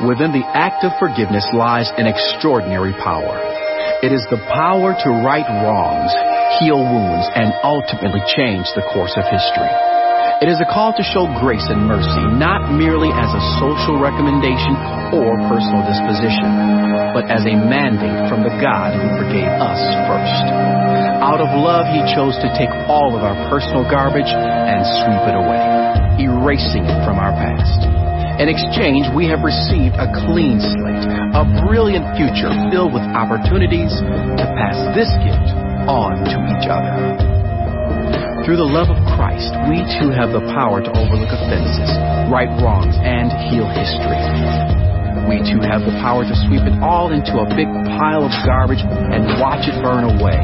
Within the act of forgiveness lies an extraordinary power. It is the power to right wrongs, heal wounds, and ultimately change the course of history. It is a call to show grace and mercy, not merely as a social recommendation or personal disposition, but as a mandate from the God who forgave us first. Out of love, He chose to take all of our personal garbage and sweep it away, erasing it from our past. In exchange, we have received a clean slate, a brilliant future filled with opportunities to pass this gift on to each other. Through the love of Christ, we too have the power to overlook offenses, right wrongs, and heal history. We too have the power to sweep it all into a big pile of garbage and watch it burn away.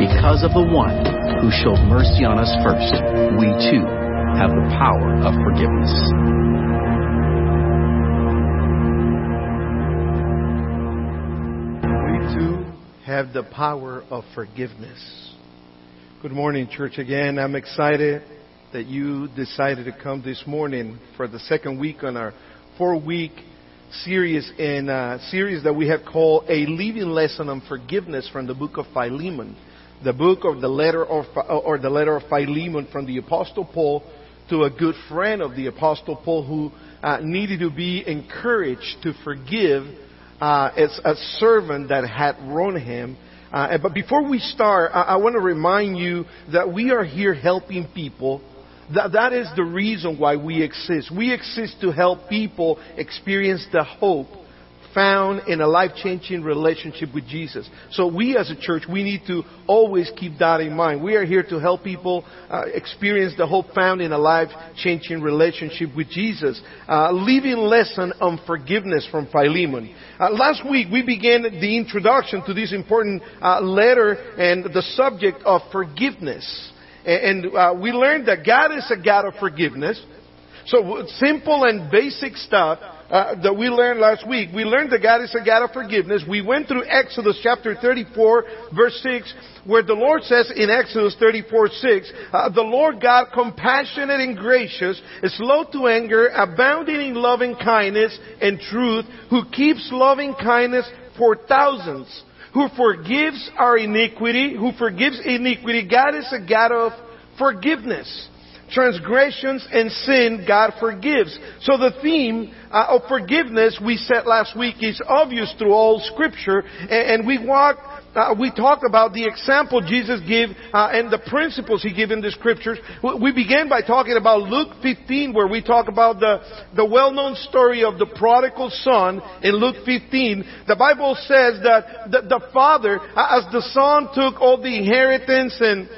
Because of the one who showed mercy on us first, we too have the power of forgiveness. We too have the power of forgiveness. Good morning, church, again. I'm excited that you decided to come this morning for the second week on our four week series in a series that we have called A Living Lesson on Forgiveness from the book of Philemon. The book of the letter of, uh, or the letter of Philemon from the Apostle Paul to a good friend of the Apostle Paul who uh, needed to be encouraged to forgive uh, as a servant that had wronged him. Uh, but before we start, I, I want to remind you that we are here helping people. That, that is the reason why we exist. We exist to help people experience the hope found in a life-changing relationship with Jesus. So we as a church, we need to always keep that in mind. We are here to help people uh, experience the hope found in a life-changing relationship with Jesus. Uh, living lesson on forgiveness from Philemon. Uh, last week we began the introduction to this important uh, letter and the subject of forgiveness. And, and uh, we learned that God is a God of forgiveness. So simple and basic stuff uh, that we learned last week. We learned that God is a God of forgiveness. We went through Exodus chapter 34 verse 6 where the Lord says in Exodus 34 6, uh, the Lord God compassionate and gracious, slow to anger, abounding in loving kindness and truth, who keeps loving kindness for thousands, who forgives our iniquity, who forgives iniquity. God is a God of forgiveness transgressions and sin, God forgives. So the theme uh, of forgiveness we said last week is obvious through all Scripture, and, and we walk. Uh, we talked about the example Jesus gave uh, and the principles He gave in the Scriptures. We began by talking about Luke 15, where we talk about the the well-known story of the prodigal son in Luke 15. The Bible says that the, the father, uh, as the son took all the inheritance and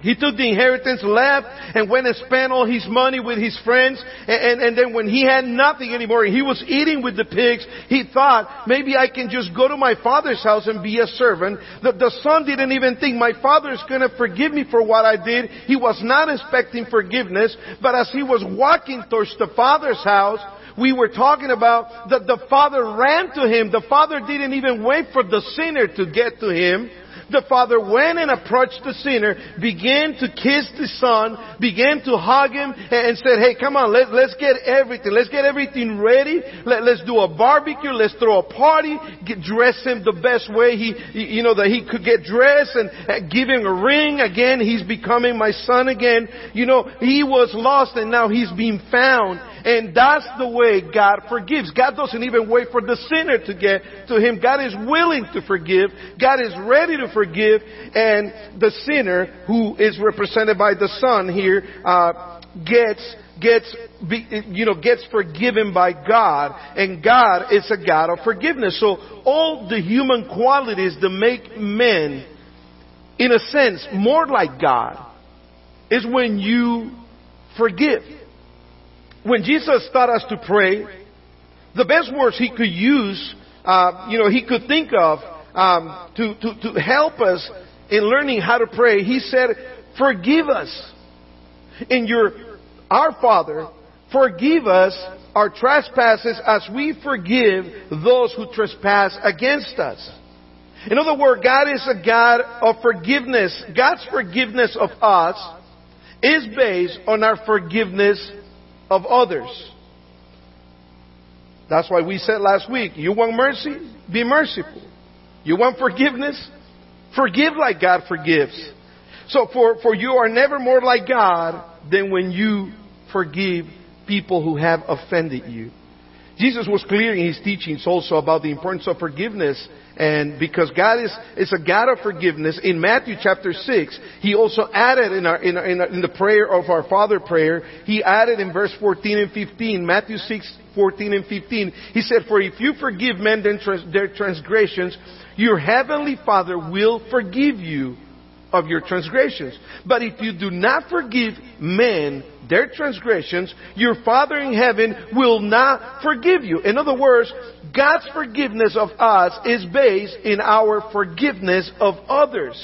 he took the inheritance, left, and went and spent all his money with his friends. And, and, and, then when he had nothing anymore, he was eating with the pigs, he thought, maybe I can just go to my father's house and be a servant. The, the son didn't even think, my father is gonna forgive me for what I did. He was not expecting forgiveness, but as he was walking towards the father's house, we were talking about that the father ran to him. The father didn't even wait for the sinner to get to him. The father went and approached the sinner, began to kiss the son, began to hug him, and said, hey, come on, let, let's get everything. Let's get everything ready. Let, let's do a barbecue. Let's throw a party. Get, dress him the best way he, you know, that he could get dressed and uh, give him a ring. Again, he's becoming my son again. You know, he was lost and now he's being found. And that's the way God forgives. God doesn't even wait for the sinner to get to Him. God is willing to forgive. God is ready to forgive. And the sinner, who is represented by the Son here, uh, gets gets you know gets forgiven by God and God is a God of forgiveness so all the human qualities that make men in a sense more like God is when you forgive when Jesus taught us to pray, the best words he could use, uh, you know, he could think of um, to, to, to help us in learning how to pray, he said, "Forgive us in your our Father, forgive us our trespasses as we forgive those who trespass against us." In other words, God is a God of forgiveness. God's forgiveness of us is based on our forgiveness of others. That's why we said last week, you want mercy? Be merciful. You want forgiveness? Forgive like God forgives. So for, for you are never more like God than when you forgive people who have offended you. Jesus was clear in his teachings also about the importance of forgiveness and because God is, is a God of forgiveness, in Matthew chapter 6, He also added in, our, in, our, in, our, in the prayer of our Father prayer, He added in verse 14 and 15, Matthew 6, 14 and 15, He said, For if you forgive men their transgressions, your heavenly Father will forgive you of your transgressions. But if you do not forgive men their transgressions, your Father in heaven will not forgive you. In other words, God's forgiveness of us is based in our forgiveness of others.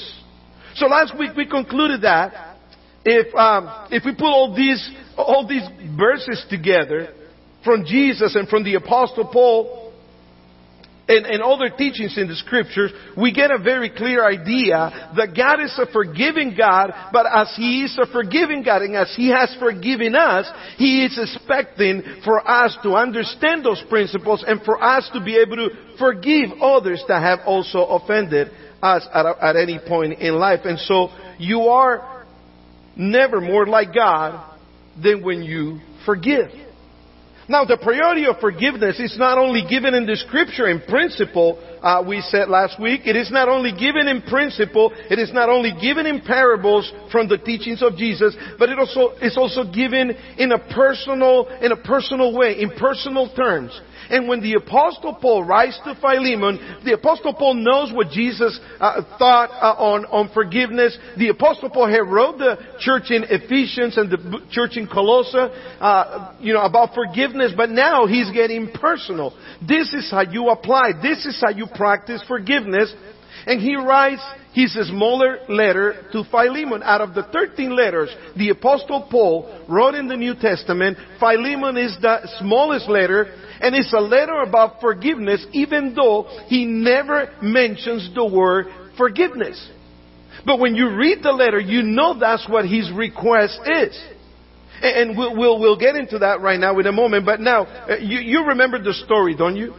So last week we concluded that if um, if we put all these all these verses together from Jesus and from the Apostle Paul, and, and other teachings in the scriptures, we get a very clear idea that God is a forgiving God, but as He is a forgiving God and as He has forgiven us, He is expecting for us to understand those principles and for us to be able to forgive others that have also offended us at, at any point in life. And so you are never more like God than when you forgive. Now, the priority of forgiveness is not only given in the scripture in principle, uh, we said last week, it is not only given in principle, it is not only given in parables from the teachings of Jesus, but it also is also given in a personal, in a personal way, in personal terms. And when the Apostle Paul writes to Philemon, the Apostle Paul knows what Jesus uh, thought uh, on, on forgiveness. The Apostle Paul had wrote the church in Ephesians and the church in Colossae, uh, you know, about forgiveness, but now he's getting personal. This is how you apply. This is how you practice forgiveness. And he writes his smaller letter to Philemon. Out of the 13 letters the Apostle Paul wrote in the New Testament, Philemon is the smallest letter and it's a letter about forgiveness, even though he never mentions the word forgiveness. But when you read the letter, you know that's what his request is. And we'll, we'll, we'll get into that right now in a moment. But now, uh, you, you remember the story, don't you?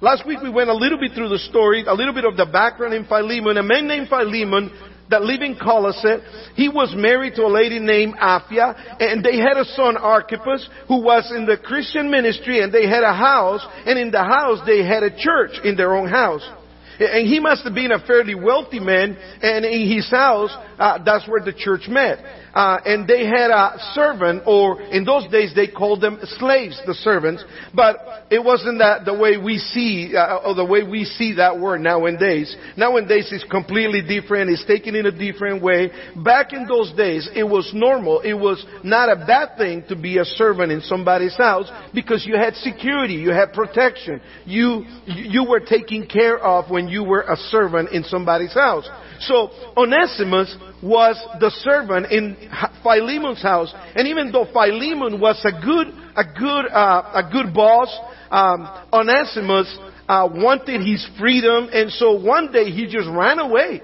Last week we went a little bit through the story, a little bit of the background in Philemon. A man named Philemon that lived in Colossae. He was married to a lady named Apphia, and they had a son, Archippus, who was in the Christian ministry, and they had a house, and in the house they had a church in their own house. And he must have been a fairly wealthy man, and in his house, uh, that's where the church met. Uh, and they had a servant, or in those days they called them slaves, the servants. But it wasn't that the way we see, uh, or the way we see that word nowadays. Nowadays it's completely different. It's taken in a different way. Back in those days, it was normal. It was not a bad thing to be a servant in somebody's house because you had security, you had protection, you you were taken care of when you were a servant in somebody's house. So Onesimus was the servant in Philemon's house, and even though Philemon was a good, a good, uh, a good boss, um, Onesimus uh, wanted his freedom, and so one day he just ran away.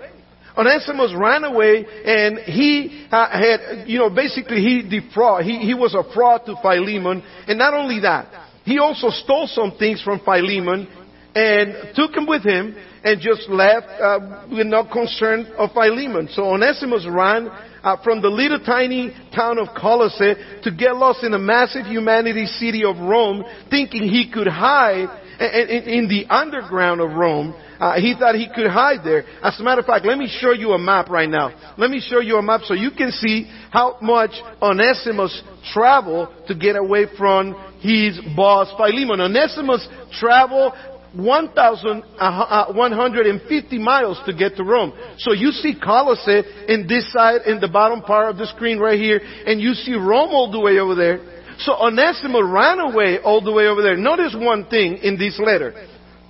Onesimus ran away, and he uh, had, you know, basically he defraud. He, he was a fraud to Philemon, and not only that, he also stole some things from Philemon and took him with him and just left uh, with no concern of Philemon. So Onesimus ran uh, from the little tiny town of Colossae to get lost in the massive humanity city of Rome, thinking he could hide in the underground of Rome. Uh, he thought he could hide there. As a matter of fact, let me show you a map right now. Let me show you a map so you can see how much Onesimus traveled to get away from his boss Philemon. Onesimus traveled 1,150 miles to get to Rome. So you see Colossae in this side, in the bottom part of the screen right here, and you see Rome all the way over there. So Onesimus ran away all the way over there. Notice one thing in this letter.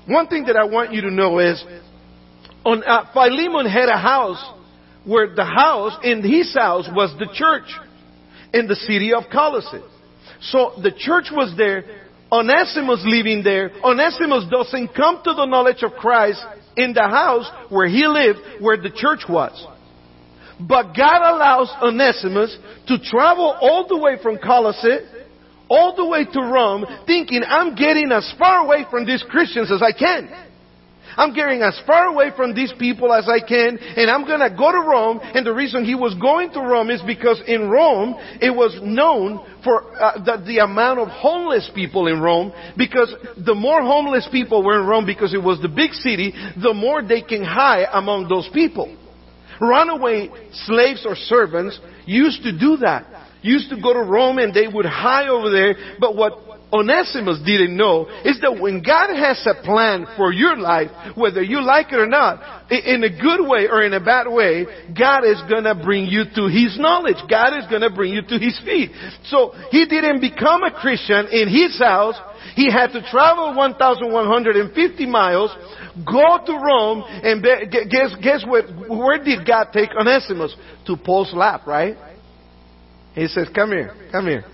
One thing that I want you to know is, on, uh, Philemon had a house where the house, in his house, was the church in the city of Colossae. So the church was there, Onesimus living there, Onesimus doesn't come to the knowledge of Christ in the house where he lived, where the church was. But God allows Onesimus to travel all the way from Colossae, all the way to Rome thinking I'm getting as far away from these Christians as I can. I'm getting as far away from these people as I can, and I'm gonna go to Rome, and the reason he was going to Rome is because in Rome, it was known for uh, the, the amount of homeless people in Rome, because the more homeless people were in Rome, because it was the big city, the more they can hide among those people. Runaway slaves or servants used to do that. Used to go to Rome and they would hide over there, but what Onesimus didn't know is that when God has a plan for your life, whether you like it or not, in a good way or in a bad way, God is gonna bring you to His knowledge. God is gonna bring you to His feet. So he didn't become a Christian in his house. He had to travel 1,150 miles, go to Rome, and guess, guess what, where did God take Onesimus? To Paul's lap, right? He says, come here, come here.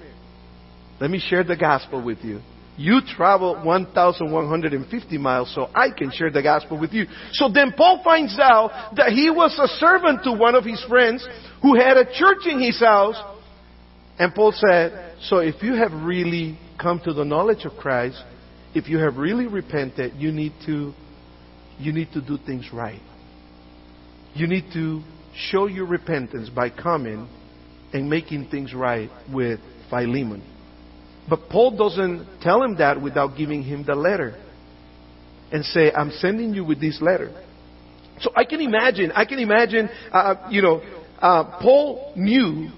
Let me share the gospel with you. You travel 1,150 miles so I can share the gospel with you. So then Paul finds out that he was a servant to one of his friends who had a church in his house. And Paul said, so if you have really come to the knowledge of Christ, if you have really repented, you need to, you need to do things right. You need to show your repentance by coming and making things right with Philemon. But Paul doesn't tell him that without giving him the letter and say, I'm sending you with this letter. So I can imagine, I can imagine, uh, you know, uh, Paul knew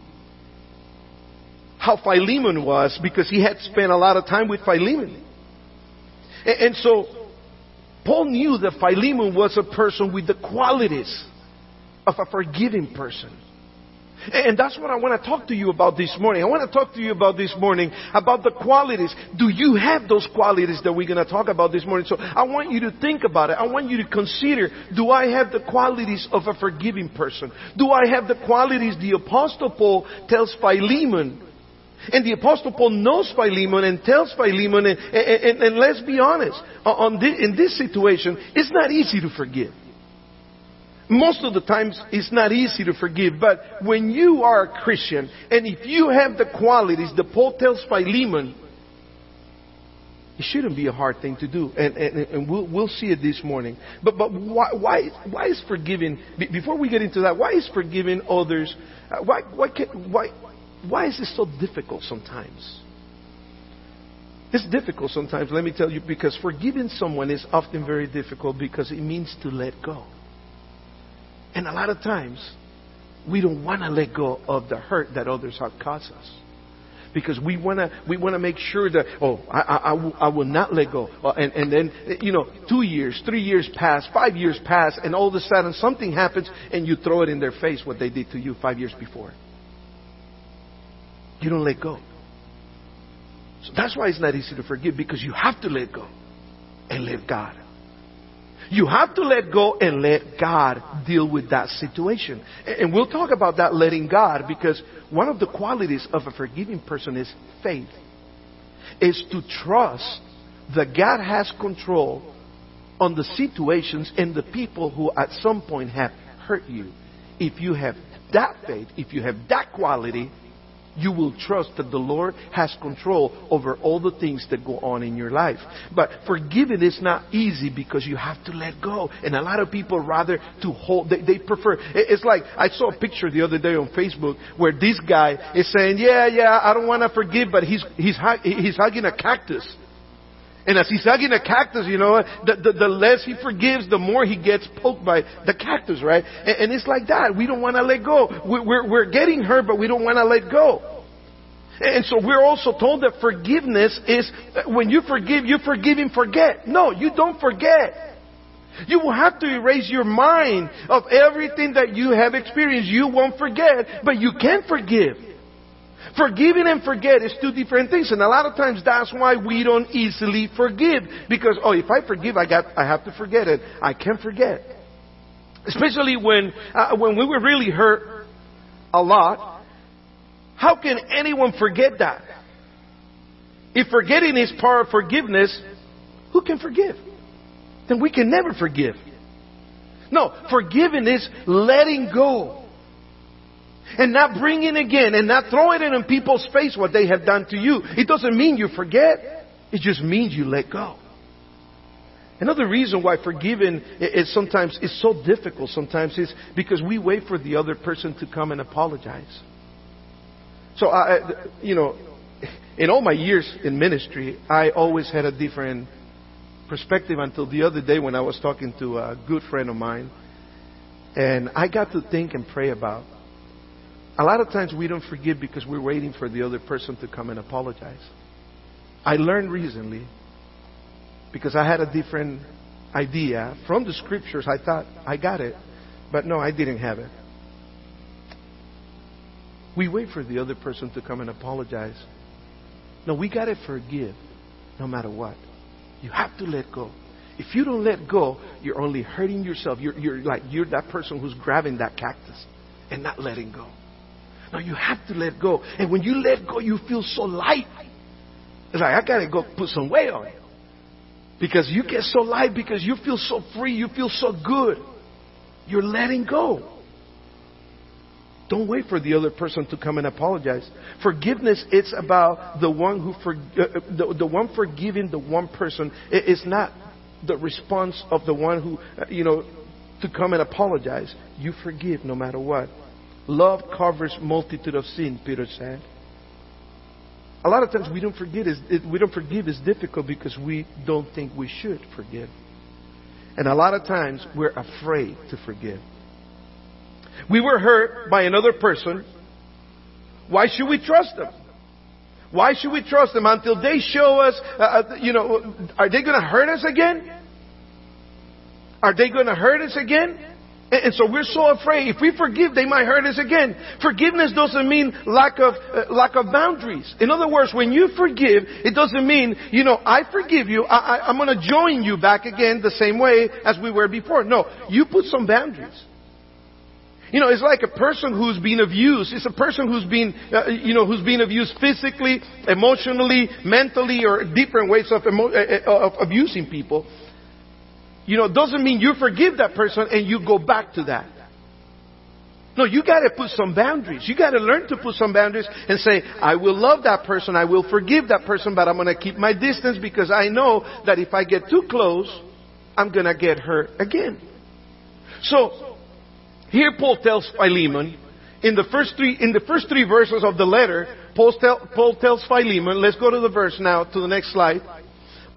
how Philemon was because he had spent a lot of time with Philemon. And, and so Paul knew that Philemon was a person with the qualities of a forgiving person. And that's what I want to talk to you about this morning. I want to talk to you about this morning about the qualities. Do you have those qualities that we're going to talk about this morning? So I want you to think about it. I want you to consider, do I have the qualities of a forgiving person? Do I have the qualities the apostle Paul tells Philemon? And the apostle Paul knows Philemon and tells Philemon, and, and, and, and let's be honest, on this, in this situation, it's not easy to forgive. Most of the times it's not easy to forgive, but when you are a Christian and if you have the qualities that Paul tells Philemon, it shouldn't be a hard thing to do, and, and, and we'll, we'll see it this morning. But, but why, why, why is forgiving, before we get into that, why is forgiving others, uh, why, why, can, why, why is this so difficult sometimes? It's difficult sometimes, let me tell you, because forgiving someone is often very difficult because it means to let go. And a lot of times, we don't want to let go of the hurt that others have caused us. Because we want to, we want to make sure that, oh, I, I, I, will not let go. Uh, and, and then, you know, two years, three years pass, five years pass, and all of a sudden something happens and you throw it in their face what they did to you five years before. You don't let go. So that's why it's not easy to forgive because you have to let go and let God. You have to let go and let God deal with that situation. And we'll talk about that letting God because one of the qualities of a forgiving person is faith. Is to trust that God has control on the situations and the people who at some point have hurt you. If you have that faith, if you have that quality, you will trust that the Lord has control over all the things that go on in your life. But forgiving is not easy because you have to let go. And a lot of people rather to hold, they, they prefer, it's like, I saw a picture the other day on Facebook where this guy is saying, yeah, yeah, I don't want to forgive, but he's, he's, he's hugging a cactus. And as he's hugging a cactus, you know, the, the, the, less he forgives, the more he gets poked by the cactus, right? And, and it's like that. We don't want to let go. We're, we're, we're getting hurt, but we don't want to let go. And so we're also told that forgiveness is, uh, when you forgive, you forgive and forget. No, you don't forget. You will have to erase your mind of everything that you have experienced. You won't forget, but you can forgive. Forgiving and forget is two different things, and a lot of times that's why we don't easily forgive. Because, oh, if I forgive, I got, I have to forget it. I can't forget. Especially when, uh, when we were really hurt a lot. How can anyone forget that? If forgetting is part of forgiveness, who can forgive? Then we can never forgive. No, forgiving is letting go And not bringing it again and not throwing it in people's face what they have done to you. It doesn't mean you forget. It just means you let go. Another reason why forgiving is sometimes is so difficult sometimes is because we wait for the other person to come and apologize. So I, you know, in all my years in ministry, I always had a different perspective until the other day when I was talking to a good friend of mine, and I got to think and pray about. A lot of times we don't forgive because we're waiting for the other person to come and apologize. I learned recently because I had a different idea from the scriptures. I thought I got it, but no, I didn't have it. We wait for the other person to come and apologize. No, we got to forgive no matter what. You have to let go. If you don't let go, you're only hurting yourself. You're, you're like you're that person who's grabbing that cactus and not letting go. No, you have to let go. And when you let go, you feel so light. It's like I gotta go put some weight on. Because you get so light because you feel so free, you feel so good. You're letting go. Don't wait for the other person to come and apologize. Forgiveness, it's about the one who for, uh, the, the one forgiving the one person. It is not the response of the one who, uh, you know, to come and apologize. You forgive no matter what. Love covers multitude of sin, Peter said. A lot of times we don't forget is we don't forgive is difficult because we don't think we should forgive. And a lot of times we're afraid to forgive. We were hurt by another person. Why should we trust them? Why should we trust them until they show us, uh, uh you know, are they going to hurt us again? Are they going to hurt us again? And so we're so afraid. If we forgive, they might hurt us again. Forgiveness doesn't mean lack of uh, lack of boundaries. In other words, when you forgive, it doesn't mean you know I forgive you. I, I, I'm going to join you back again the same way as we were before. No, you put some boundaries. You know, it's like a person who's been abused. It's a person who's been, uh, you know, who's been abused physically, emotionally, mentally, or different ways of, emo- uh, uh of abusing people. You know, doesn't mean you forgive that person and you go back to that. No, you gotta put some boundaries. You gotta learn to put some boundaries and say, I will love that person, I will forgive that person, but I'm gonna keep my distance because I know that if I get too close, I'm gonna get hurt again. So, here Paul tells Philemon, in the first three, in the first three verses of the letter, Paul, tell, Paul tells Philemon, let's go to the verse now, to the next slide.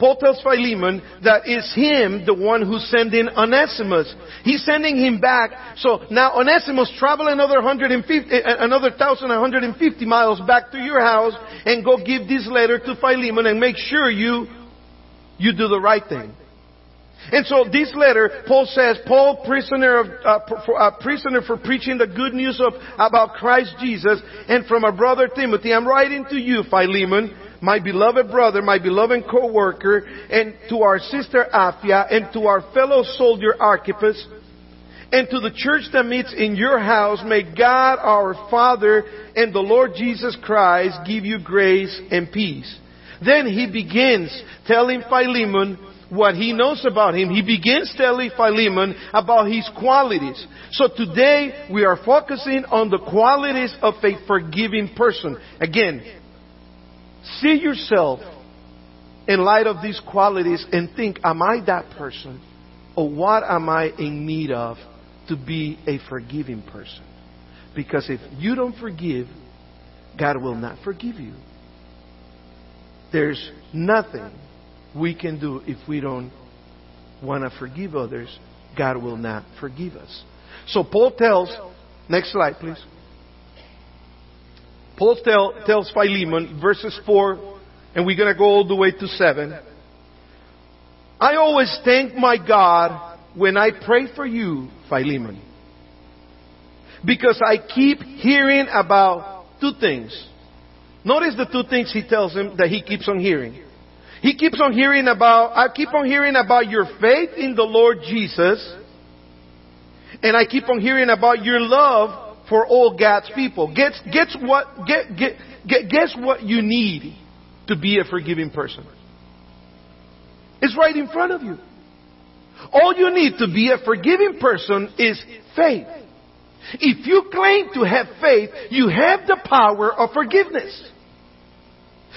Paul tells Philemon that it's him, the one who's sending Onesimus. He's sending him back. So now Onesimus travel another 150, eh, eh, another 1,150 miles back to your house and go give this letter to Philemon and make sure you, you do the right thing. And so this letter, Paul says, Paul, prisoner of, uh, for, uh, prisoner for preaching the good news of, about Christ Jesus, and from our brother Timothy, I'm writing to you, Philemon, my beloved brother, my beloved co-worker, and to our sister Apphia, and to our fellow soldier Archippus, and to the church that meets in your house, may God our Father and the Lord Jesus Christ give you grace and peace. Then he begins telling Philemon what he knows about him. He begins telling Philemon about his qualities. So today we are focusing on the qualities of a forgiving person. Again, see yourself in light of these qualities and think, am I that person? Or what am I in need of to be a forgiving person? Because if you don't forgive, God will not forgive you. There's nothing we can do if we don't want to forgive others, God will not forgive us. So Paul tells, next slide please. Paul tell, tells Philemon, verses 4, and we're going to go all the way to 7. I always thank my God when I pray for you, Philemon. Because I keep hearing about two things. Notice the two things he tells him that he keeps on hearing. He keeps on hearing about, I keep on hearing about your faith in the Lord Jesus. And I keep on hearing about your love for all God's people. Guess, guess what, get, get, guess what you need to be a forgiving person? It's right in front of you. All you need to be a forgiving person is faith. If you claim to have faith, you have the power of forgiveness.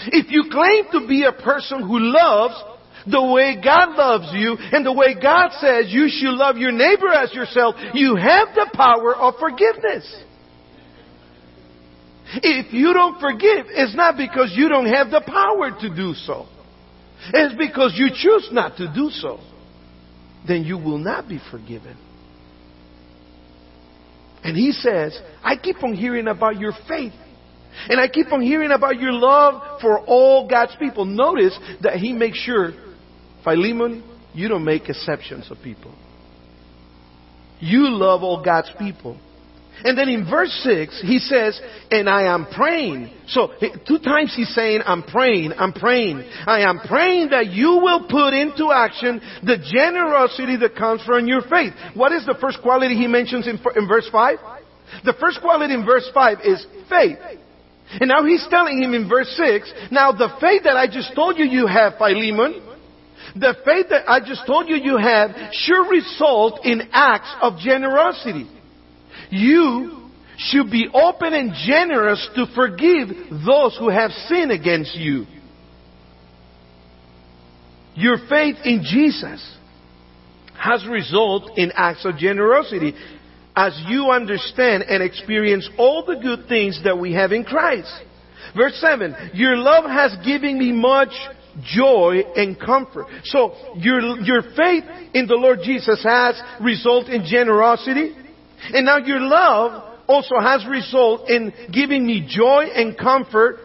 If you claim to be a person who loves the way God loves you and the way God says you should love your neighbor as yourself, you have the power of forgiveness. If you don't forgive, it's not because you don't have the power to do so. It's because you choose not to do so. Then you will not be forgiven. And he says, I keep on hearing about your faith. And I keep on hearing about your love for all God's people. Notice that he makes sure, Philemon, you don't make exceptions of people. You love all God's people. And then in verse 6, he says, and I am praying. So, two times he's saying, I'm praying, I'm praying. I am praying that you will put into action the generosity that comes from your faith. What is the first quality he mentions in, in verse 5? The first quality in verse 5 is faith. And now he's telling him in verse 6, now the faith that I just told you you have, Philemon, the faith that I just told you you have should result in acts of generosity. You should be open and generous to forgive those who have sinned against you. Your faith in Jesus has resulted in acts of generosity as you understand and experience all the good things that we have in Christ. Verse 7, your love has given me much joy and comfort. So your, your faith in the Lord Jesus has resulted in generosity. And now your love also has result in giving me joy and comfort.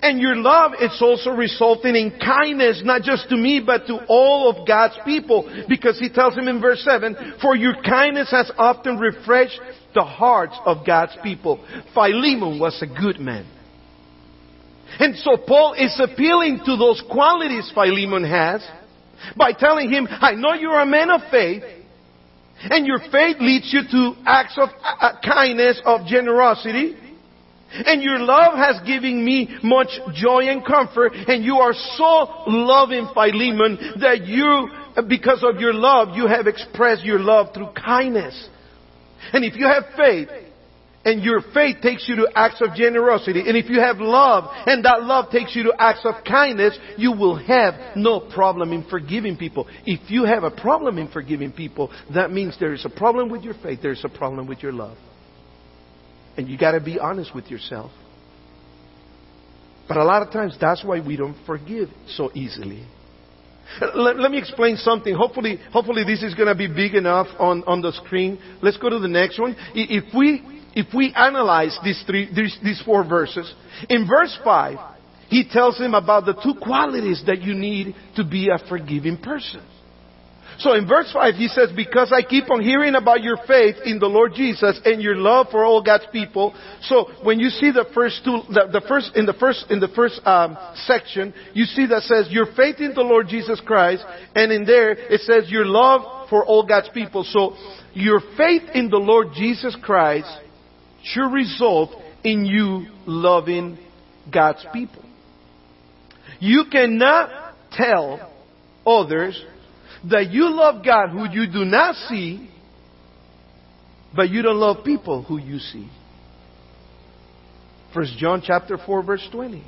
And your love is also resulting in kindness, not just to me, but to all of God's people. Because he tells him in verse 7, for your kindness has often refreshed the hearts of God's people. Philemon was a good man. And so Paul is appealing to those qualities Philemon has by telling him, I know you're a man of faith, and your faith leads you to acts of uh, kindness, of generosity. And your love has given me much joy and comfort. And you are so loving Philemon that you, because of your love, you have expressed your love through kindness. And if you have faith, and your faith takes you to acts of generosity. And if you have love and that love takes you to acts of kindness, you will have no problem in forgiving people. If you have a problem in forgiving people, that means there is a problem with your faith, there is a problem with your love. And you gotta be honest with yourself. But a lot of times that's why we don't forgive so easily. Let, let, me explain something. Hopefully, hopefully this is going to be big enough on, on the screen. Let's go to the next one. If we if we analyze these three, these, these four verses, in verse 5, he tells him about the two qualities that you need to be a forgiving person. So in verse 5 he says, because I keep on hearing about your faith in the Lord Jesus and your love for all God's people. So when you see the first two, the, the first, in the first, in the first um, section, you see that says your faith in the Lord Jesus Christ and in there it says your love for all God's people. So your faith in the Lord Jesus Christ should result in you loving God's people. You cannot tell others that you love God who you do not see, but you don't love people who you see. First John chapter 4 verse 20.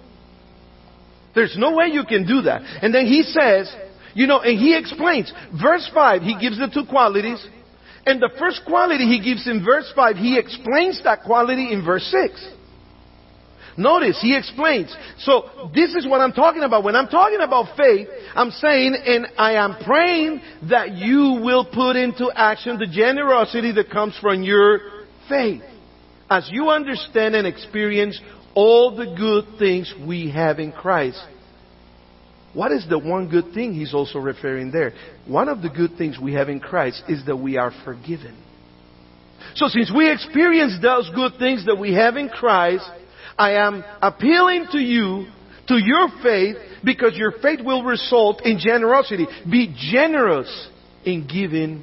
There's no way you can do that. And then he says, you know, and he explains, verse 5, he gives the two qualities. And the first quality he gives in verse 5, he explains that quality in verse 6. Notice, he explains. So, this is what I'm talking about. When I'm talking about faith, I'm saying, and I am praying that you will put into action the generosity that comes from your faith. As you understand and experience all the good things we have in Christ. What is the one good thing he's also referring there? One of the good things we have in Christ is that we are forgiven. So since we experience those good things that we have in Christ, I am appealing to you, to your faith, because your faith will result in generosity. Be generous in giving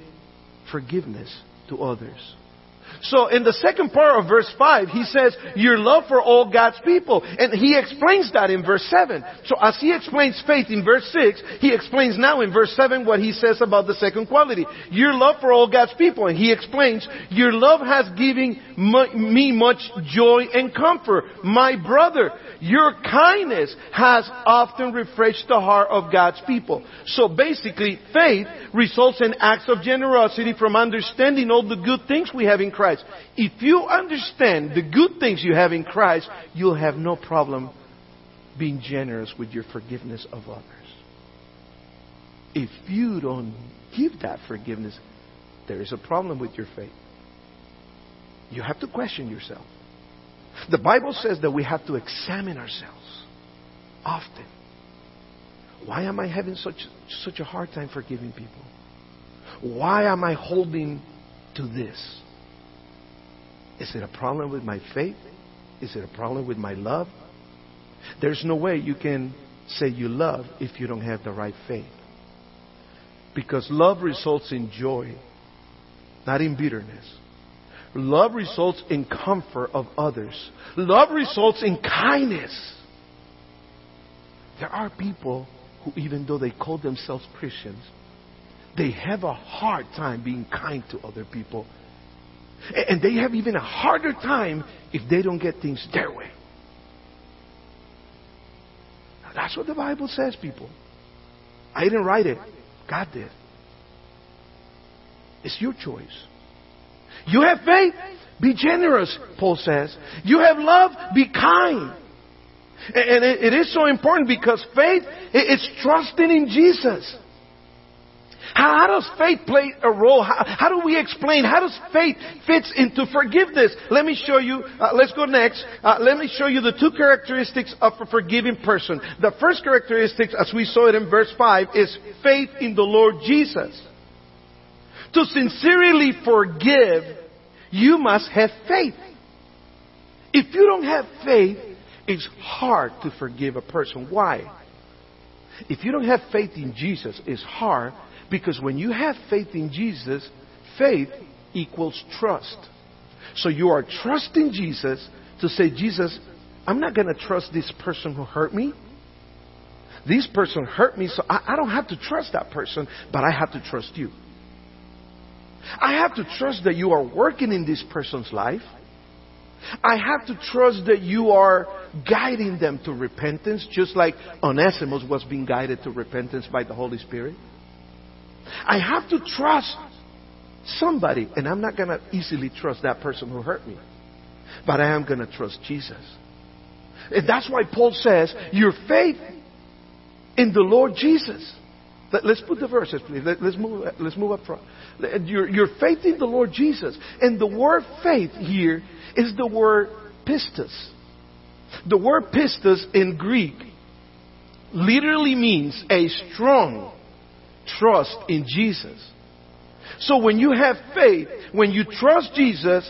forgiveness to others. So in the second part of verse 5, he says, your love for all God's people. And he explains that in verse 7. So as he explains faith in verse 6, he explains now in verse 7 what he says about the second quality. Your love for all God's people. And he explains, your love has given me much joy and comfort. My brother, your kindness has often refreshed the heart of God's people. So basically, faith results in acts of generosity from understanding all the good things we have in Christ. If you understand the good things you have in Christ, you'll have no problem being generous with your forgiveness of others. If you don't give that forgiveness, there is a problem with your faith. You have to question yourself. The Bible says that we have to examine ourselves often. Why am I having such, such a hard time forgiving people? Why am I holding to this? Is it a problem with my faith? Is it a problem with my love? There's no way you can say you love if you don't have the right faith. Because love results in joy, not in bitterness. Love results in comfort of others. Love results in kindness. There are people who, even though they call themselves Christians, they have a hard time being kind to other people. And they have even a harder time if they don't get things their way. Now, that's what the Bible says, people. I didn't write it. God did. It's your choice. You have faith? Be generous, Paul says. You have love? Be kind. And it is so important because faith is trusting in Jesus. How, does faith play a role? How, how, do we explain? How does faith fits into forgiveness? Let me show you. Uh, let's go next. Uh, let me show you the two characteristics of a forgiving person. The first characteristic, as we saw it in verse five, is faith in the Lord Jesus. To sincerely forgive, you must have faith. If you don't have faith, it's hard to forgive a person. Why? If you don't have faith in Jesus, it's hard because when you have faith in Jesus, faith equals trust. So you are trusting Jesus to say, Jesus, I'm not going to trust this person who hurt me. This person hurt me, so I, I don't have to trust that person, but I have to trust you. I have to trust that you are working in this person's life. I have to trust that you are guiding them to repentance, just like Onesimus was being guided to repentance by the Holy Spirit. I have to trust somebody, and I'm not going to easily trust that person who hurt me, but I am going to trust Jesus. And that's why Paul says, Your faith in the Lord Jesus. Let, us put the verses, please. Let, us move. Let's move up front. Your, your faith in the Lord Jesus, and the word faith here is the word pistis. The word pistis in Greek literally means a strong trust in Jesus. So when you have faith, when you trust Jesus,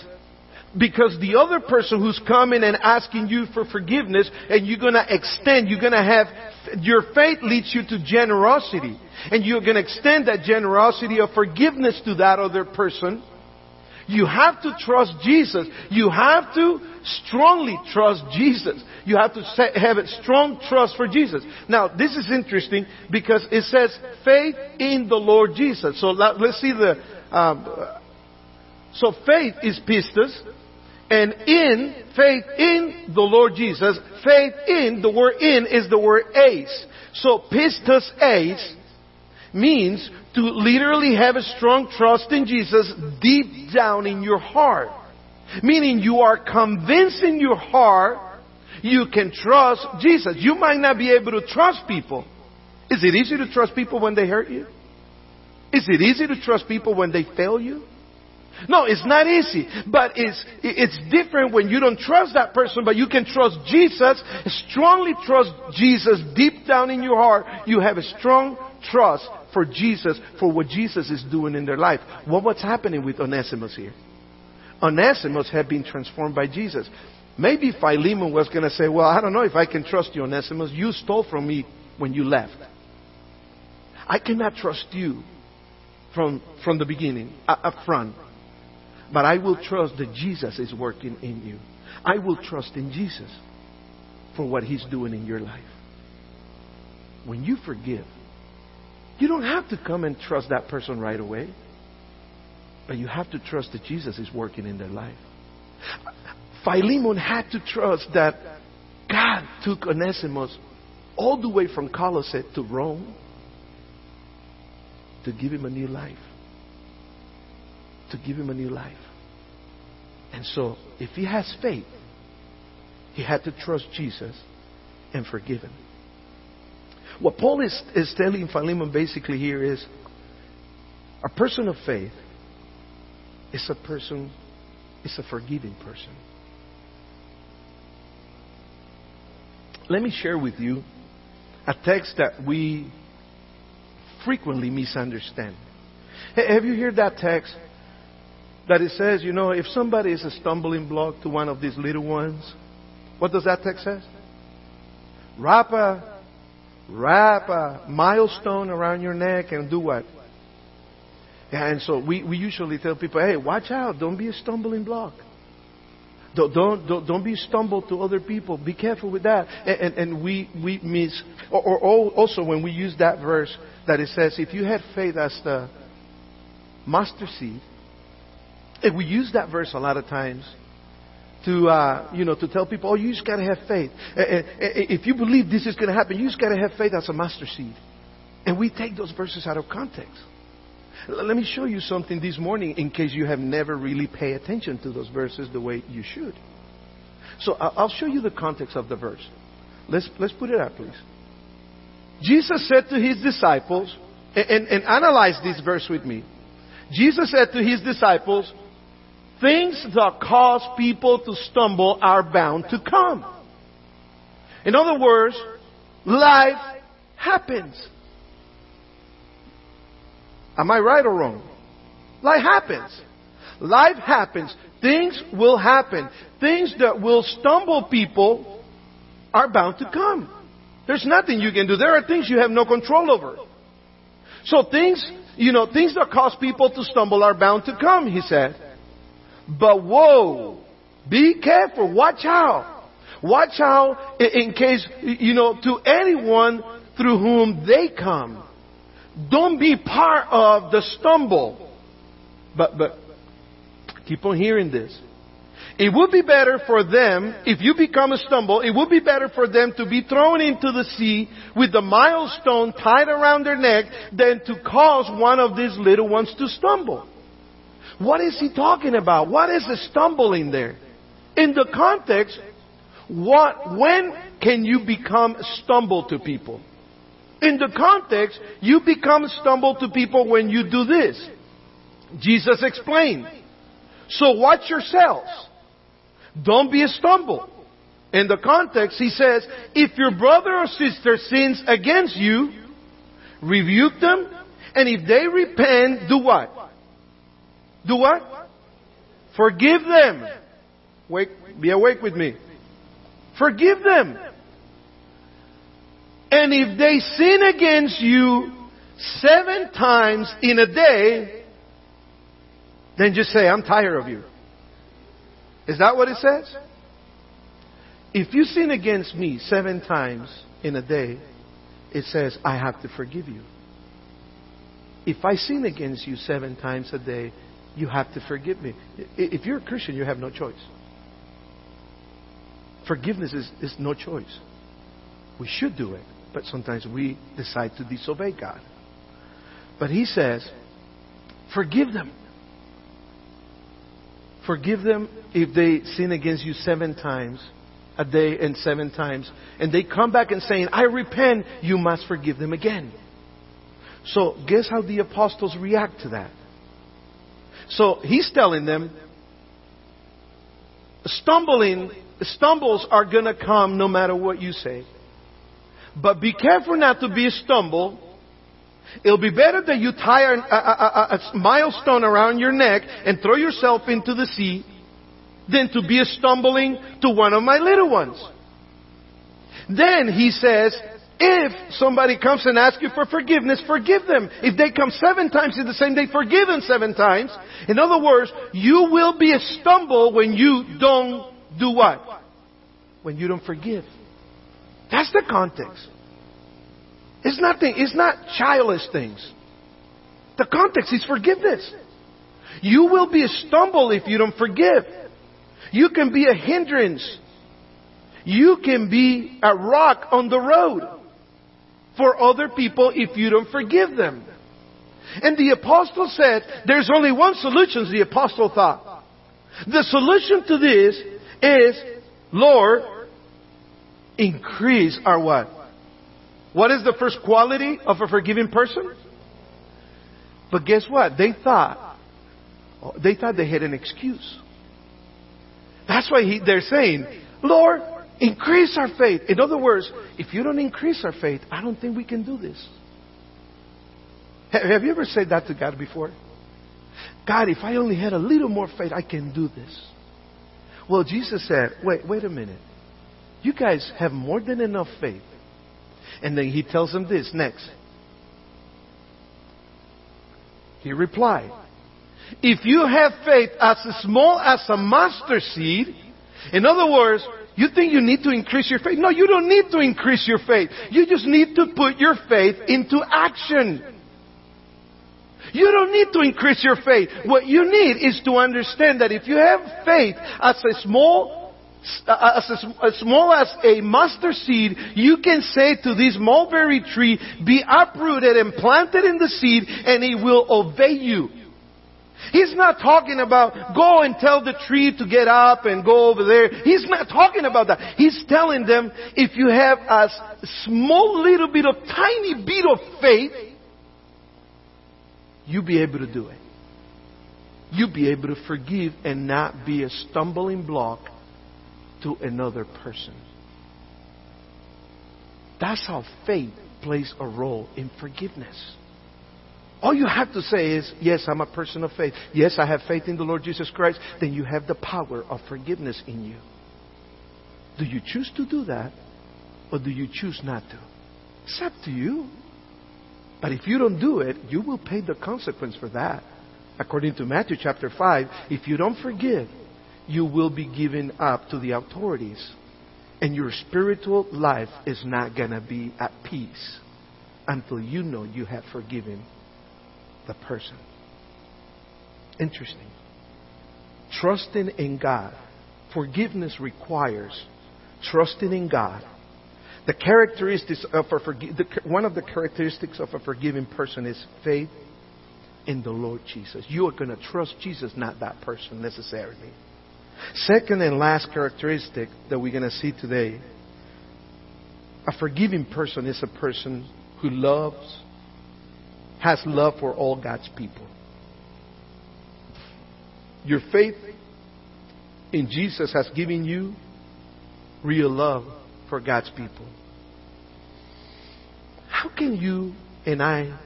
because the other person who's coming and asking you for forgiveness and you're going to extend, you're going to have, your faith leads you to generosity. And you're going to extend that generosity of forgiveness to that other person. You have to trust Jesus. You have to strongly trust Jesus. You have to have a strong trust for Jesus. Now, this is interesting because it says faith in the Lord Jesus. So let's see the. Um, so faith is pistis, and in faith in the Lord Jesus, faith in the word in is the word eis. So pistis eis means to literally have a strong trust in Jesus deep down in your heart. Meaning you are convinced in your heart you can trust Jesus. You might not be able to trust people. Is it easy to trust people when they hurt you? Is it easy to trust people when they fail you? No, it's not easy. But it's, it's different when you don't trust that person, but you can trust Jesus, strongly trust Jesus deep down in your heart. You have a strong trust for Jesus, for what Jesus is doing in their life. What what's happening with Onesimus here? Onesimus had been transformed by Jesus. Maybe Philemon was going to say, Well, I don't know if I can trust you, Onesimus. You stole from me when you left. I cannot trust you from, from the beginning, uh, up front. But I will trust that Jesus is working in you. I will trust in Jesus for what He's doing in your life. When you forgive, you don't have to come and trust that person right away. But you have to trust that Jesus is working in their life. Philemon had to trust that God took Onesimus all the way from Colossae to Rome to give him a new life. To give him a new life. And so, if he has faith, he had to trust Jesus and forgive him. What Paul is, is telling Philemon basically here is a person of faith is a person, is a forgiving person. Let me share with you a text that we frequently misunderstand. Have you heard that text? That it says, you know, if somebody is a stumbling block to one of these little ones, what does that text say? Wrap a, wrap a milestone around your neck and do what? And so we, we usually tell people, hey, watch out, don't be a stumbling block. Don't, don't, don't, be stumbled to other people. Be careful with that. And, and, and we, we miss, or, or, also when we use that verse that it says, if you had faith as the mustard seed, and we use that verse a lot of times to, uh, you know, to tell people, oh, you just gotta have faith. If you believe this is gonna happen, you just gotta have faith as a mustard seed. And we take those verses out of context. Let me show you something this morning in case you have never really paid attention to those verses the way you should. So I'll show you the context of the verse. Let's, let's put it up, please. Jesus said to his disciples, and, and, and analyze this verse with me. Jesus said to his disciples, things that cause people to stumble are bound to come. In other words, life happens. Am I right or wrong? Life happens. Life happens. Things will happen. Things that will stumble people are bound to come. There's nothing you can do. There are things you have no control over. So things, you know, things that cause people to stumble are bound to come, he said. But whoa, be careful. Watch out. Watch out in case, you know, to anyone through whom they come. Don't be part of the stumble. But, but, keep on hearing this. It would be better for them, if you become a stumble, it would be better for them to be thrown into the sea with the milestone tied around their neck than to cause one of these little ones to stumble. What is he talking about? What is the stumbling there? In the context, what, when can you become stumble to people? In the context, you become stumble to people when you do this. Jesus explained. So watch yourselves. Don't be a stumble. In the context, he says, if your brother or sister sins against you, rebuke them, and if they repent, do what? Do what? Forgive them. Wake, be awake with me. Forgive them. And if they sin against you seven times in a day, then just say, I'm tired of you. Is that what it says? If you sin against me seven times in a day, it says, I have to forgive you. If I sin against you seven times a day, you have to forgive me. If you're a Christian, you have no choice. Forgiveness is, is no choice. We should do it but sometimes we decide to disobey God. But he says, forgive them. Forgive them if they sin against you seven times a day and seven times. And they come back and saying, I repent, you must forgive them again. So guess how the apostles react to that? So he's telling them, stumbling, stumbles are gonna come no matter what you say. But be careful not to be a stumble. It'll be better that you tie a, a, a, a milestone around your neck and throw yourself into the sea than to be a stumbling to one of my little ones. Then he says, If somebody comes and asks you for forgiveness, forgive them. If they come seven times in the same day, forgive them seven times. In other words, you will be a stumble when you don't do what? When you don't forgive. That's the context. It's nothing, it's not childish things. The context is forgiveness. You will be a stumble if you don't forgive. You can be a hindrance. You can be a rock on the road for other people if you don't forgive them. And the apostle said, there's only one solution, the apostle thought. The solution to this is, Lord, increase our what? What is the first quality of a forgiving person? But guess what? They thought, they thought they had an excuse. That's why he, they're saying, Lord, Increase our faith. In other words, if you don't increase our faith, I don't think we can do this. Have you ever said that to God before? God, if I only had a little more faith, I can do this. Well, Jesus said, wait, wait a minute. You guys have more than enough faith. And then he tells them this next. He replied, If you have faith as small as a mustard seed, in other words, you think you need to increase your faith? No, you don't need to increase your faith. You just need to put your faith into action. You don't need to increase your faith. What you need is to understand that if you have faith as a small, uh, as, a, as small as a mustard seed, you can say to this mulberry tree, be uprooted and planted in the seed and it will obey you. He's not talking about go and tell the tree to get up and go over there. He's not talking about that. He's telling them if you have a small little bit of tiny bit of faith, you'll be able to do it. You'll be able to forgive and not be a stumbling block to another person. That's how faith plays a role in forgiveness. All you have to say is, yes, I'm a person of faith. Yes, I have faith in the Lord Jesus Christ. Then you have the power of forgiveness in you. Do you choose to do that? Or do you choose not to? It's up to you. But if you don't do it, you will pay the consequence for that. According to Matthew chapter 5, if you don't forgive, you will be given up to the authorities. And your spiritual life is not going to be at peace until you know you have forgiven the person. Interesting. Trusting in God. Forgiveness requires trusting in God. The characteristics of a forgi- the, one of the characteristics of a forgiving person is faith in the Lord Jesus. You are going to trust Jesus, not that person necessarily. Second and last characteristic that we're going to see today a forgiving person is a person who loves has love for all God's people. Your faith in Jesus has given you real love for God's people. How can you and I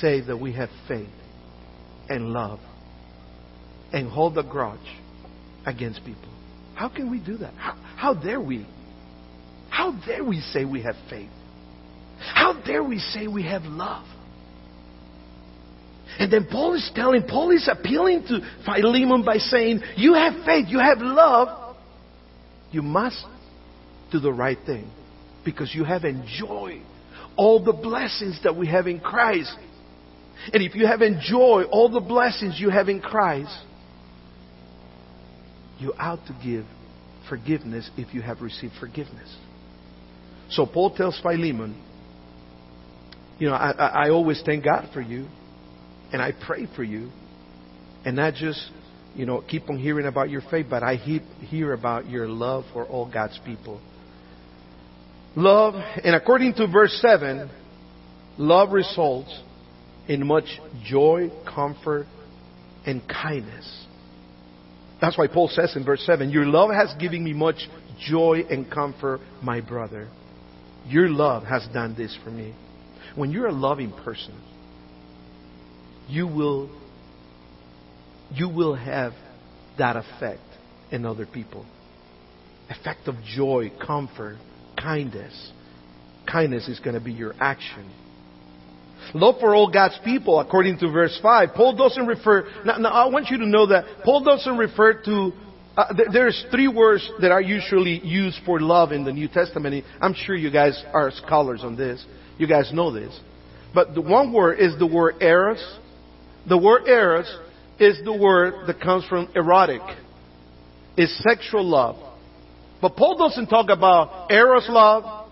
say that we have faith and love and hold a grudge against people? How can we do that? How, how dare we? How dare we say we have faith? How dare we say we have love? And then Paul is telling, Paul is appealing to Philemon by saying, You have faith, you have love. You must do the right thing because you have enjoyed all the blessings that we have in Christ. And if you have enjoyed all the blessings you have in Christ, you ought to give forgiveness if you have received forgiveness. So Paul tells Philemon, you know, I, I, I always thank God for you. And I pray for you. And not just, you know, keep on hearing about your faith, but I hear about your love for all God's people. Love, and according to verse 7, love results in much joy, comfort, and kindness. That's why Paul says in verse 7, Your love has given me much joy and comfort, my brother. Your love has done this for me. When you're a loving person, you will you will have that effect in other people. Effect of joy, comfort, kindness, kindness is going to be your action. Love for all God's people, according to verse 5. Paul doesn't refer, now, now I want you to know that Paul doesn't refer to, uh, th- there's three words that are usually used for love in the New Testament. I'm sure you guys are scholars on this. You guys know this. But the one word is the word eros. The word eros is the word that comes from erotic. It's sexual love. But Paul doesn't talk about eros love.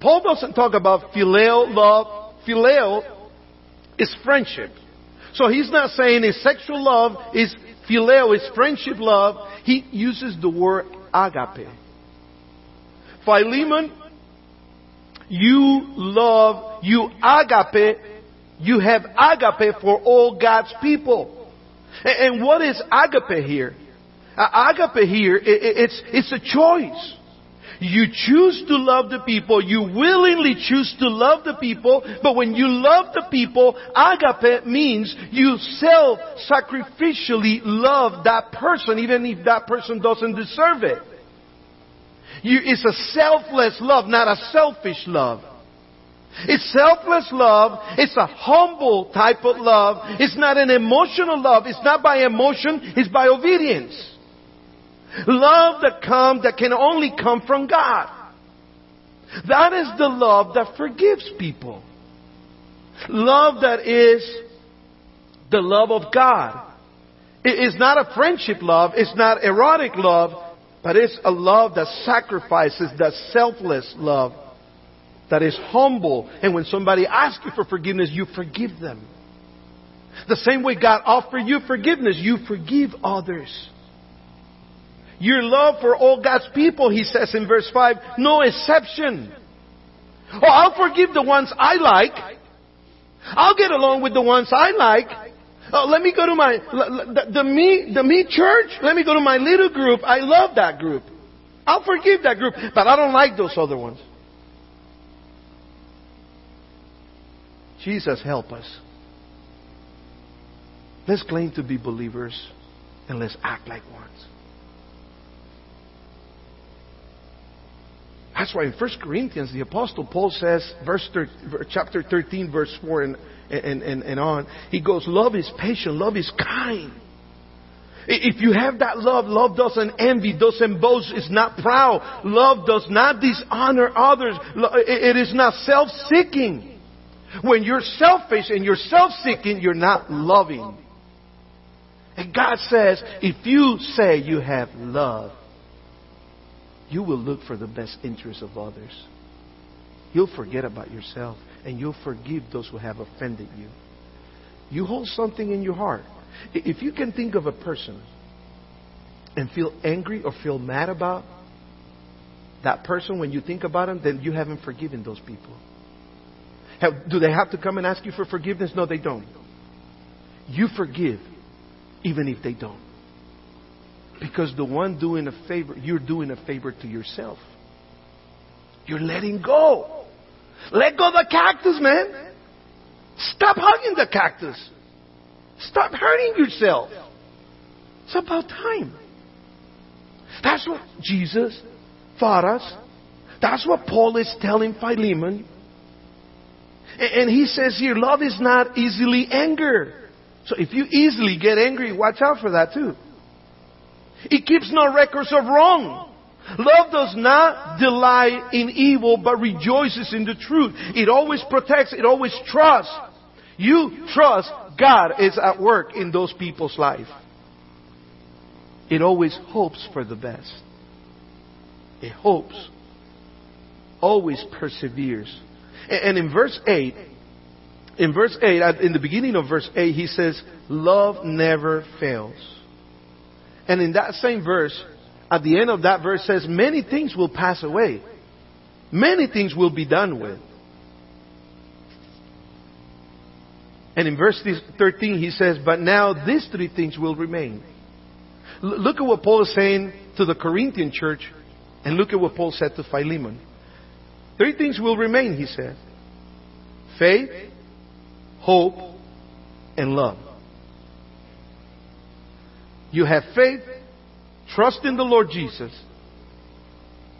Paul doesn't talk about phileo love. Phileo is friendship. So he's not saying his sexual love is phileo, is friendship love. He uses the word agape. Philemon, you love, you agape, you have agape for all God's people. And what is agape here? Agape here, it's, it's a choice. You choose to love the people. You willingly choose to love the people. But when you love the people, agape means you self-sacrificially love that person, even if that person doesn't deserve it. You, it's a selfless love, not a selfish love. It's selfless love. It's a humble type of love. It's not an emotional love. It's not by emotion. It's by obedience. Love that come, that can only come from God. That is the love that forgives people. Love that is the love of God. It is not a friendship love. It's not erotic love. But it's a love that sacrifices, that selfless love. That is humble. And when somebody asks you for forgiveness, you forgive them. The same way God offered you forgiveness, you forgive others. Your love for all God's people, he says in verse 5, no exception. Oh, I'll forgive the ones I like. I'll get along with the ones I like. Oh, let me go to my, the, the me, the me church. Let me go to my little group. I love that group. I'll forgive that group, but I don't like those other ones. Jesus, help us. Let's claim to be believers and let's act like ones. That's why in 1 Corinthians, the Apostle Paul says, verse 13, chapter 13, verse 4 and, and, and, and on, he goes, Love is patient, love is kind. If you have that love, love doesn't envy, doesn't boast, is not proud. Love does not dishonor others. It is not self-seeking. When you're selfish and you're self-seeking, you're not loving. And God says, if you say you have love, you will look for the best interests of others. You'll forget about yourself and you'll forgive those who have offended you. You hold something in your heart. If you can think of a person and feel angry or feel mad about that person when you think about them, then you haven't forgiven those people. Do they have to come and ask you for forgiveness? No, they don't. You forgive even if they don't. Because the one doing a favor, you're doing a favor to yourself. You're letting go. Let go the cactus, man. Stop hugging the cactus. Stop hurting yourself. It's about time. That's what Jesus taught us. That's what Paul is telling Philemon. And he says here, love is not easily angered. So if you easily get angry, watch out for that too. It keeps no records of wrong. Love does not delight in evil, but rejoices in the truth. It always protects, it always trusts. You trust God is at work in those people's life. It always hopes for the best. It hopes. Always perseveres. And in verse 8, in verse 8, in the beginning of verse 8, he says, Love never fails. And in that same verse, at the end of that verse says, many things will pass away. Many things will be done with. And in verse 13 he says, but now these three things will remain. L- look at what Paul is saying to the Corinthian church and look at what Paul said to Philemon. Three things will remain, he said. Faith, hope, and love. You have faith, trust in the Lord Jesus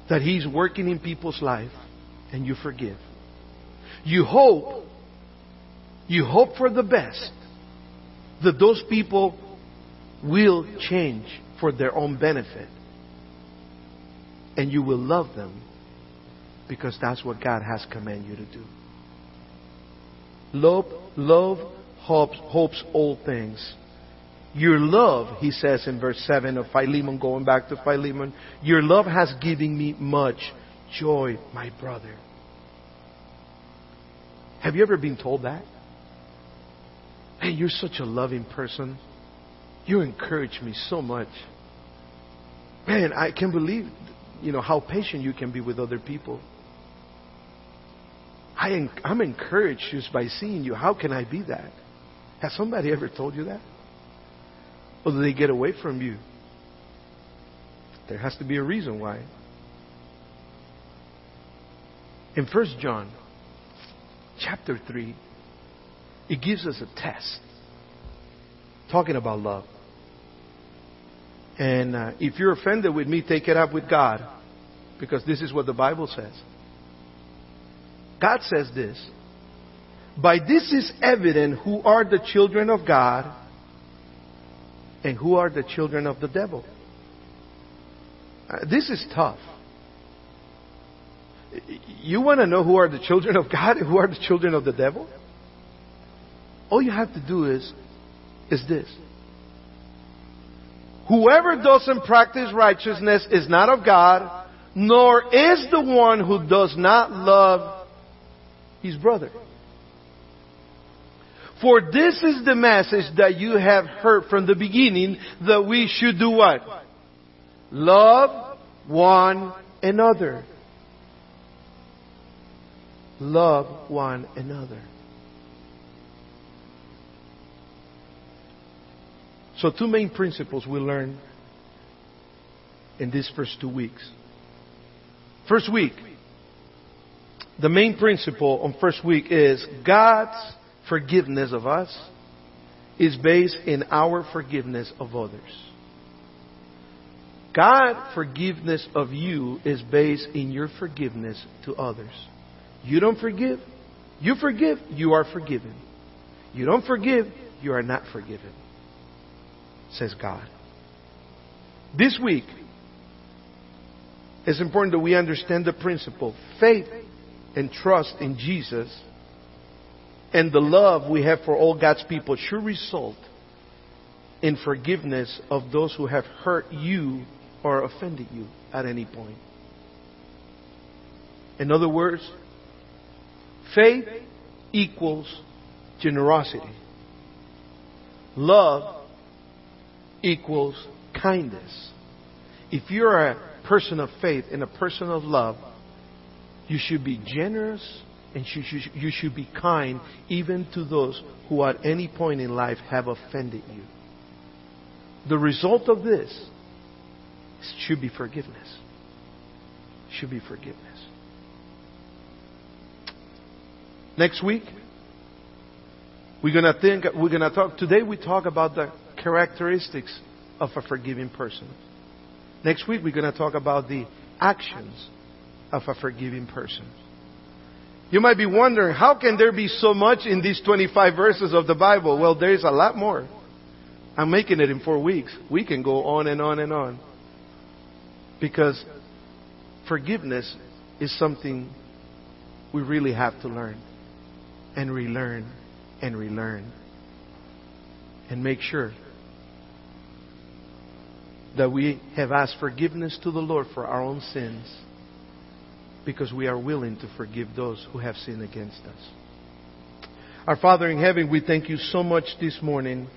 that He's working in people's life. and you forgive. You hope, you hope for the best, that those people will change for their own benefit. And you will love them because that's what God has commanded you to do. Love, love hopes, hopes all things. Your love, he says in verse 7 of Philemon, going back to Philemon, your love has given me much joy, my brother. Have you ever been told that? Hey, you're such a loving person. You encourage me so much. Man, I can't believe, you know, how patient you can be with other people. I, I'm encouraged just by seeing you. How can I be that? Has somebody ever told you that? Or do they get away from you? There has to be a reason why. In 1 John chapter 3, it gives us a test talking about love. And uh, if you're offended with me, take it up with God because this is what the Bible says. God says this By this is evident who are the children of God and who are the children of the devil. Uh, this is tough. You want to know who are the children of God and who are the children of the devil? All you have to do is, is this. Whoever doesn't practice righteousness is not of God, nor is the one who does not love his brother. For this is the message that you have heard from the beginning that we should do what? Love one another. Love one another. So, two main principles we learned in these first two weeks. First week, the main principle on first week is God's forgiveness of us is based in our forgiveness of others. God's forgiveness of you is based in your forgiveness to others. You don't forgive, you forgive, you are forgiven. You don't forgive, you are not forgiven, says God. This week, it's important that we understand the principle. Faith and trust in Jesus and the love we have for all God's people should result in forgiveness of those who have hurt you or offended you at any point. In other words, faith equals generosity. Love equals kindness. If you're a person of faith and a person of love, you should be generous and you should be kind even to those who at any point in life have offended you. The result of this should be forgiveness. Should be forgiveness. Next week, we're gonna think. We're gonna talk. Today, we talk about the characteristics of a forgiving person. Next week, we're gonna talk about the actions of a forgiving person. You might be wondering, how can there be so much in these 25 verses of the Bible? Well, there is a lot more. I'm making it in four weeks. We can go on and on and on. Because forgiveness is something we really have to learn and relearn and relearn. And make sure that we have asked forgiveness to the Lord for our own sins because we are willing to forgive those who have sinned against us. Our Father in heaven, we thank you so much this morning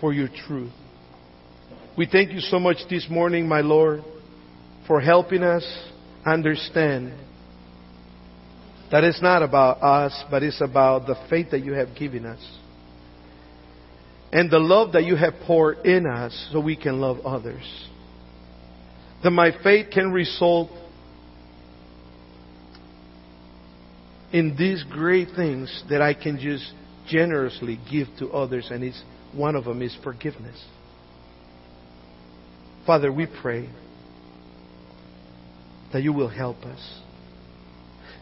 for your truth. We thank you so much this morning, my Lord, for helping us understand that it's not about us, but it's about the faith that you have given us. And the love that you have poured in us so we can love others. That my faith can result in these great things that I can just generously give to others, and it's, one of them is forgiveness. Father, we pray that you will help us.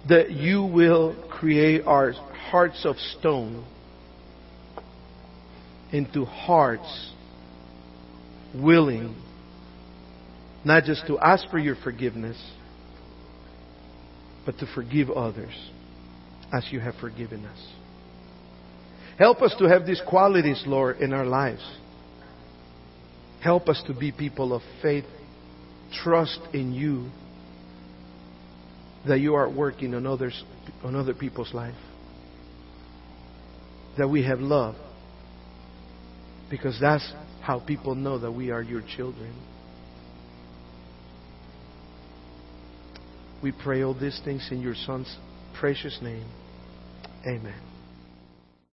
that you will create our hearts of stone into hearts willing not just to ask for your forgiveness, but to forgive others as you have forgiven us. Help us to have these qualities, Lord, in our lives. Help us to be people of faith, trust in you that you are working on others on other people's life. That we have love. Because that's how people know that we are your children. We pray all these things in your son's precious name. Amen.